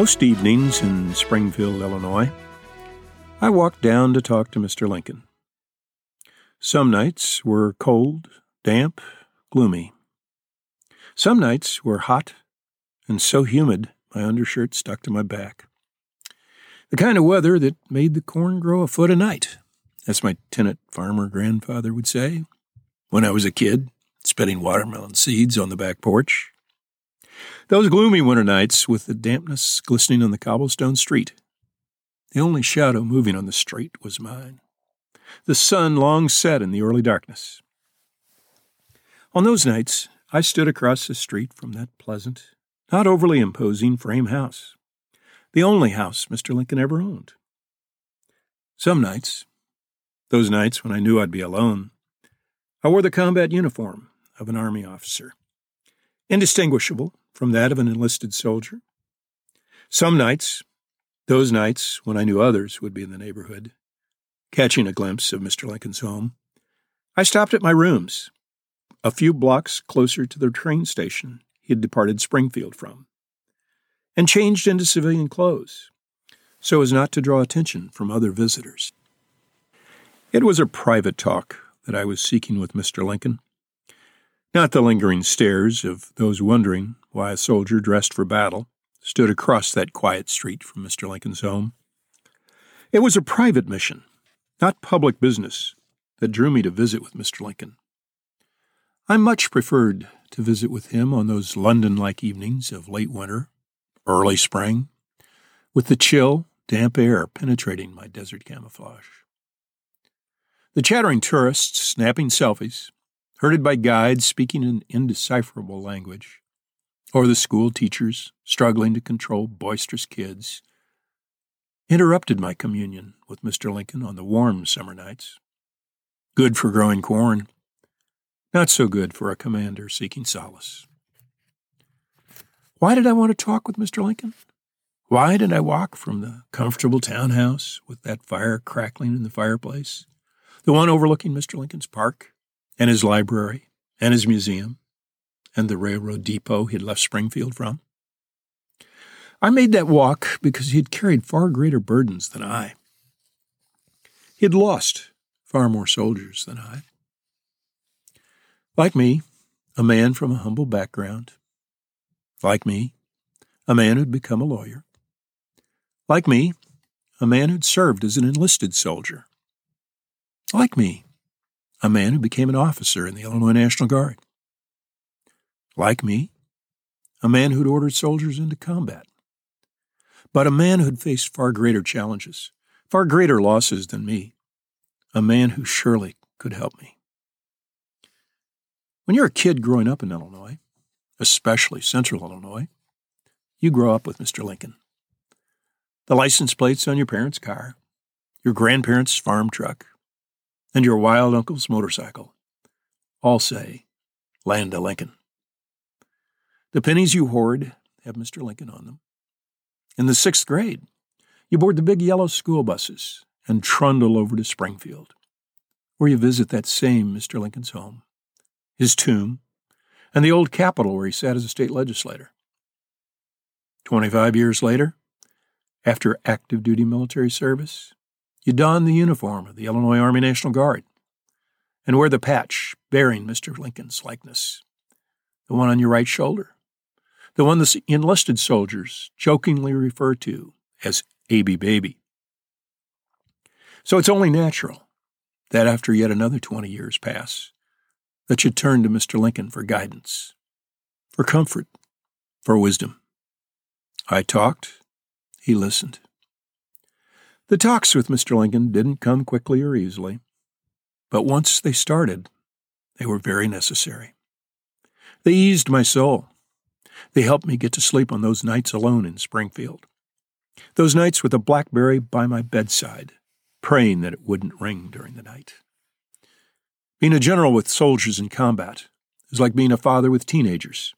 Most evenings in Springfield, Illinois, I walked down to talk to Mr. Lincoln. Some nights were cold, damp, gloomy. Some nights were hot and so humid my undershirt stuck to my back. The kind of weather that made the corn grow a foot a night, as my tenant farmer grandfather would say when I was a kid, spitting watermelon seeds on the back porch. Those gloomy winter nights with the dampness glistening on the cobblestone street. The only shadow moving on the street was mine. The sun long set in the early darkness. On those nights, I stood across the street from that pleasant, not overly imposing frame house, the only house Mr. Lincoln ever owned. Some nights, those nights when I knew I'd be alone, I wore the combat uniform of an Army officer, indistinguishable from that of an enlisted soldier. Some nights, those nights when I knew others would be in the neighborhood, catching a glimpse of Mr. Lincoln's home, I stopped at my rooms, a few blocks closer to the train station he had departed Springfield from, and changed into civilian clothes so as not to draw attention from other visitors. It was a private talk that I was seeking with Mr. Lincoln, not the lingering stares of those wondering why a soldier dressed for battle stood across that quiet street from Mr. Lincoln's home. It was a private mission, not public business, that drew me to visit with Mr. Lincoln. I much preferred to visit with him on those London like evenings of late winter, early spring, with the chill, damp air penetrating my desert camouflage. The chattering tourists snapping selfies, herded by guides speaking an indecipherable language, or the school teachers struggling to control boisterous kids, interrupted my communion with Mr. Lincoln on the warm summer nights. Good for growing corn, not so good for a commander seeking solace. Why did I want to talk with Mr. Lincoln? Why did I walk from the comfortable townhouse with that fire crackling in the fireplace, the one overlooking Mr. Lincoln's park and his library and his museum, and the railroad depot he'd left Springfield from. I made that walk because he'd carried far greater burdens than I. He'd lost far more soldiers than I. Like me, a man from a humble background. Like me, a man who'd become a lawyer. Like me, a man who'd served as an enlisted soldier. Like me, a man who became an officer in the Illinois National Guard like me, a man who'd ordered soldiers into combat, but a man who'd faced far greater challenges, far greater losses than me, a man who surely could help me. When you're a kid growing up in Illinois, especially central Illinois, you grow up with Mr. Lincoln. The license plates on your parents' car, your grandparents' farm truck, and your wild uncle's motorcycle all say, Land of Lincoln. The pennies you hoard have Mr. Lincoln on them. In the sixth grade, you board the big yellow school buses and trundle over to Springfield, where you visit that same Mr. Lincoln's home, his tomb, and the old capitol where he sat as a state legislator. Twenty five years later, after active duty military service, you don the uniform of the Illinois Army National Guard and wear the patch bearing Mr. Lincoln's likeness, the one on your right shoulder the one the enlisted soldiers jokingly refer to as Abe Baby. So it's only natural that after yet another 20 years pass, that you turn to Mr. Lincoln for guidance, for comfort, for wisdom. I talked, he listened. The talks with Mr. Lincoln didn't come quickly or easily, but once they started, they were very necessary. They eased my soul, they helped me get to sleep on those nights alone in Springfield. Those nights with a Blackberry by my bedside, praying that it wouldn't ring during the night. Being a general with soldiers in combat is like being a father with teenagers.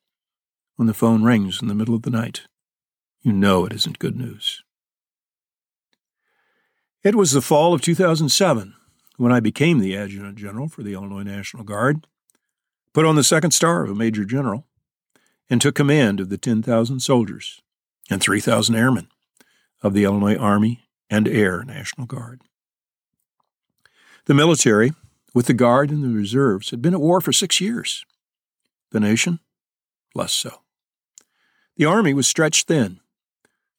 When the phone rings in the middle of the night, you know it isn't good news. It was the fall of 2007 when I became the Adjutant General for the Illinois National Guard, put on the second star of a Major General, and took command of the 10,000 soldiers and 3,000 airmen of the Illinois Army and Air National Guard. The military, with the Guard and the reserves, had been at war for six years. The nation, less so. The Army was stretched thin.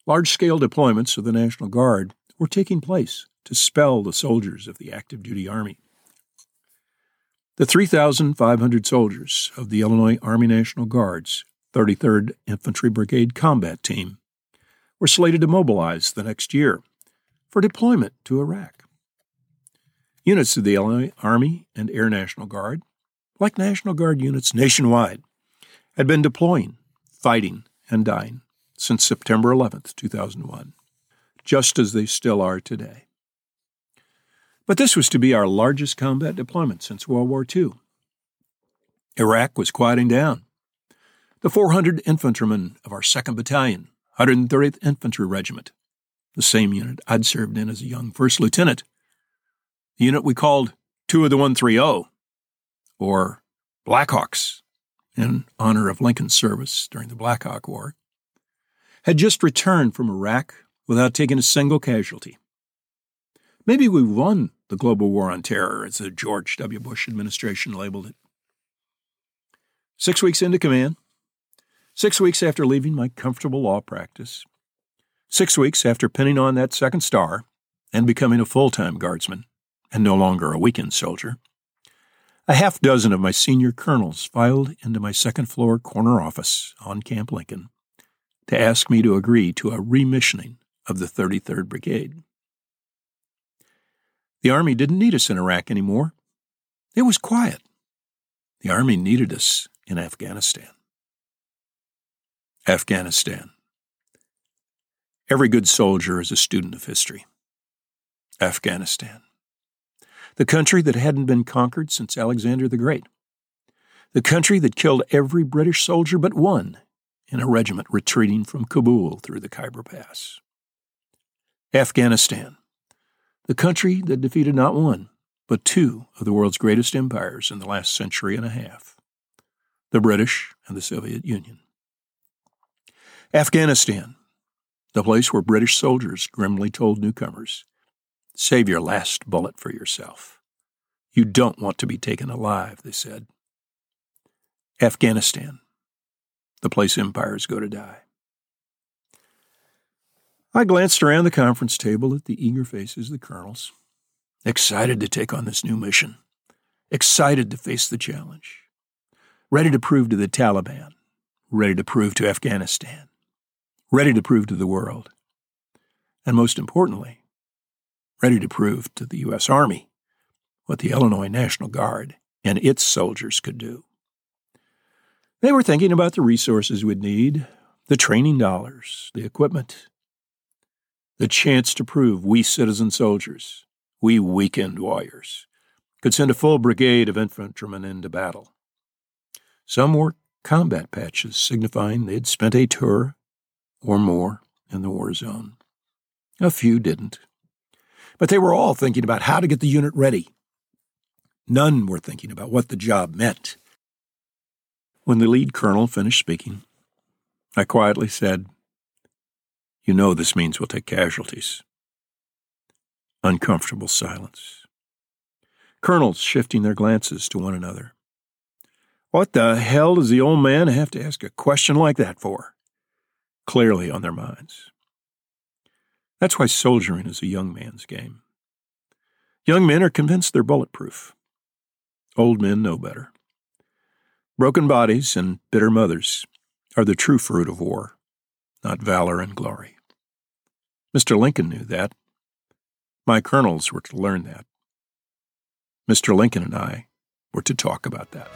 Large scale deployments of the National Guard were taking place to spell the soldiers of the active duty Army. The 3,500 soldiers of the Illinois Army National Guard's 33rd Infantry Brigade Combat Team were slated to mobilize the next year for deployment to Iraq. Units of the Illinois Army and Air National Guard, like National Guard units nationwide, had been deploying, fighting, and dying since September 11, 2001, just as they still are today. But this was to be our largest combat deployment since World War II. Iraq was quieting down. The 400 infantrymen of our 2nd Battalion, 130th Infantry Regiment, the same unit I'd served in as a young first lieutenant, the unit we called Two of the 130, or Blackhawks, in honor of Lincoln's service during the Black Hawk War, had just returned from Iraq without taking a single casualty. Maybe we won the global war on terror, as the George W. Bush administration labeled it. Six weeks into command, six weeks after leaving my comfortable law practice, six weeks after pinning on that second star and becoming a full time guardsman, and no longer a weekend soldier, a half dozen of my senior colonels filed into my second floor corner office on Camp Lincoln to ask me to agree to a remissioning of the 33rd Brigade. The Army didn't need us in Iraq anymore. It was quiet. The Army needed us in Afghanistan. Afghanistan. Every good soldier is a student of history. Afghanistan the country that hadn't been conquered since Alexander the Great, the country that killed every British soldier but one in a regiment retreating from Kabul through the Khyber Pass. Afghanistan, the country that defeated not one, but two of the world's greatest empires in the last century and a half the British and the Soviet Union. Afghanistan, the place where British soldiers grimly told newcomers Save your last bullet for yourself. You don't want to be taken alive, they said. Afghanistan, the place empires go to die. I glanced around the conference table at the eager faces of the colonels, excited to take on this new mission, excited to face the challenge, ready to prove to the Taliban, ready to prove to Afghanistan, ready to prove to the world, and most importantly, ready to prove to the U.S. Army what the Illinois National Guard and its soldiers could do. They were thinking about the resources we'd need, the training dollars, the equipment, the chance to prove we citizen soldiers, we weekend warriors, could send a full brigade of infantrymen into battle. Some wore combat patches signifying they'd spent a tour or more in the war zone. A few didn't but they were all thinking about how to get the unit ready. None were thinking about what the job meant. When the lead colonel finished speaking, I quietly said, You know this means we'll take casualties. Uncomfortable silence. Colonels shifting their glances to one another. What the hell does the old man have to ask a question like that for? Clearly on their minds. That's why soldiering is a young man's game. Young men are convinced they're bulletproof. Old men know better. Broken bodies and bitter mothers are the true fruit of war, not valor and glory. Mr. Lincoln knew that. My colonels were to learn that. Mr. Lincoln and I were to talk about that.